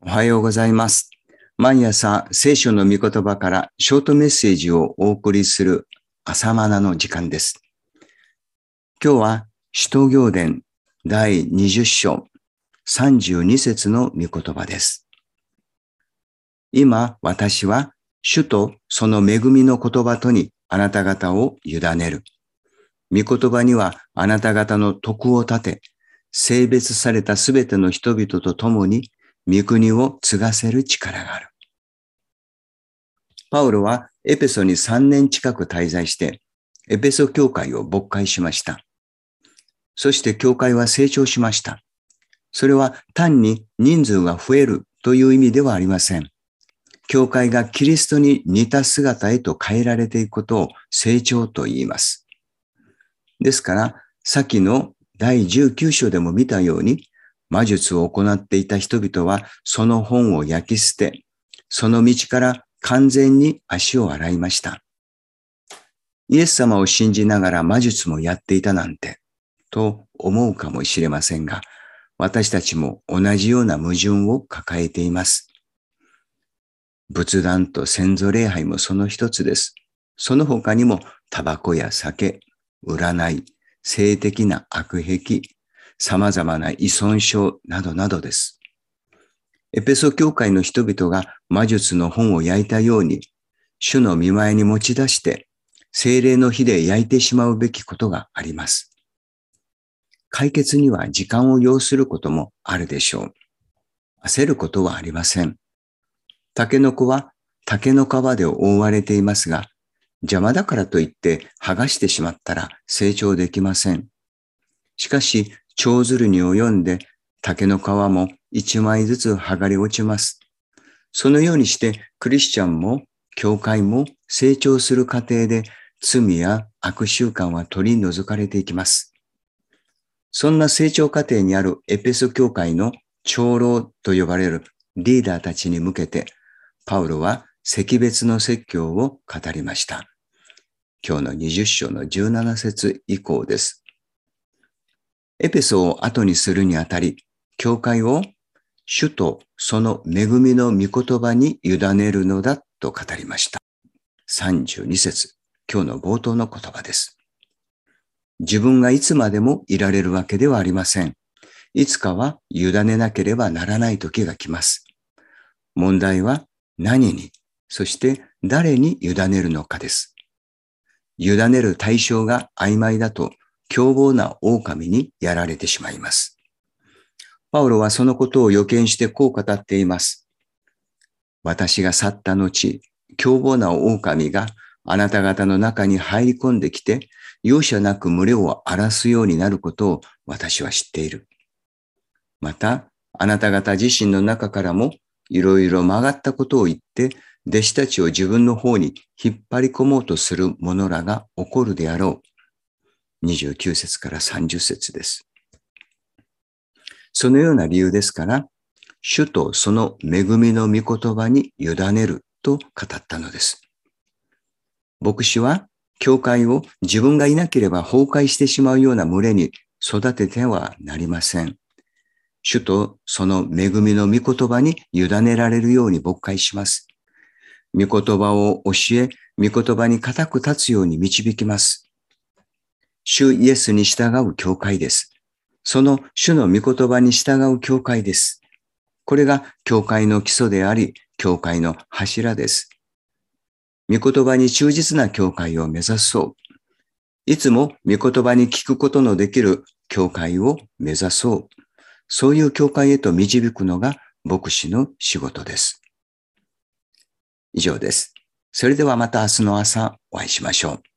おはようございます。毎朝聖書の御言葉からショートメッセージをお送りする朝マナの時間です。今日は使徒行伝第20章32節の御言葉です。今私は主とその恵みの言葉とにあなた方を委ねる。御言葉にはあなた方の徳を立て、性別されたすべての人々と共に御国を継がせる力がある。パウロはエペソに3年近く滞在して、エペソ教会を勃開しました。そして教会は成長しました。それは単に人数が増えるという意味ではありません。教会がキリストに似た姿へと変えられていくことを成長と言います。ですから、先の第19章でも見たように、魔術を行っていた人々はその本を焼き捨て、その道から完全に足を洗いました。イエス様を信じながら魔術もやっていたなんて、と思うかもしれませんが、私たちも同じような矛盾を抱えています。仏壇と先祖礼拝もその一つです。その他にもタバコや酒、占い、性的な悪癖、様々な依存症などなどです。エペソ教会の人々が魔術の本を焼いたように、主の見前に持ち出して、精霊の火で焼いてしまうべきことがあります。解決には時間を要することもあるでしょう。焦ることはありません。タケノコは竹の皮で覆われていますが、邪魔だからといって剥がしてしまったら成長できません。しかし、蝶鶴に及んで竹の皮も一枚ずつ剥がれ落ちます。そのようにしてクリスチャンも教会も成長する過程で罪や悪習慣は取り除かれていきます。そんな成長過程にあるエペソ教会の長老と呼ばれるリーダーたちに向けて、パウロは惜別の説教を語りました。今日の20章の17節以降です。エペソを後にするにあたり、教会を主とその恵みの御言葉に委ねるのだと語りました。32節、今日の冒頭の言葉です。自分がいつまでもいられるわけではありません。いつかは委ねなければならない時が来ます。問題は何に、そして誰に委ねるのかです。委ねる対象が曖昧だと凶暴な狼にやられてしまいます。パウロはそのことを予見してこう語っています。私が去った後、凶暴な狼があなた方の中に入り込んできて、容赦なく群れを荒らすようになることを私は知っている。また、あなた方自身の中からもいろいろ曲がったことを言って、弟子たちを自分の方に引っ張り込もうとする者らが起こるであろう。29節から30節です。そのような理由ですから、主とその恵みの御言葉に委ねると語ったのです。牧師は教会を自分がいなければ崩壊してしまうような群れに育ててはなりません。主とその恵みの御言葉に委ねられるように勃開します。御言葉を教え、御言葉に固く立つように導きます。主イエスに従う教会です。その主の御言葉に従う教会です。これが教会の基礎であり、教会の柱です。御言葉に忠実な教会を目指そう。いつも御言葉に聞くことのできる教会を目指そう。そういう教会へと導くのが牧師の仕事です。以上です。それではまた明日の朝お会いしましょう。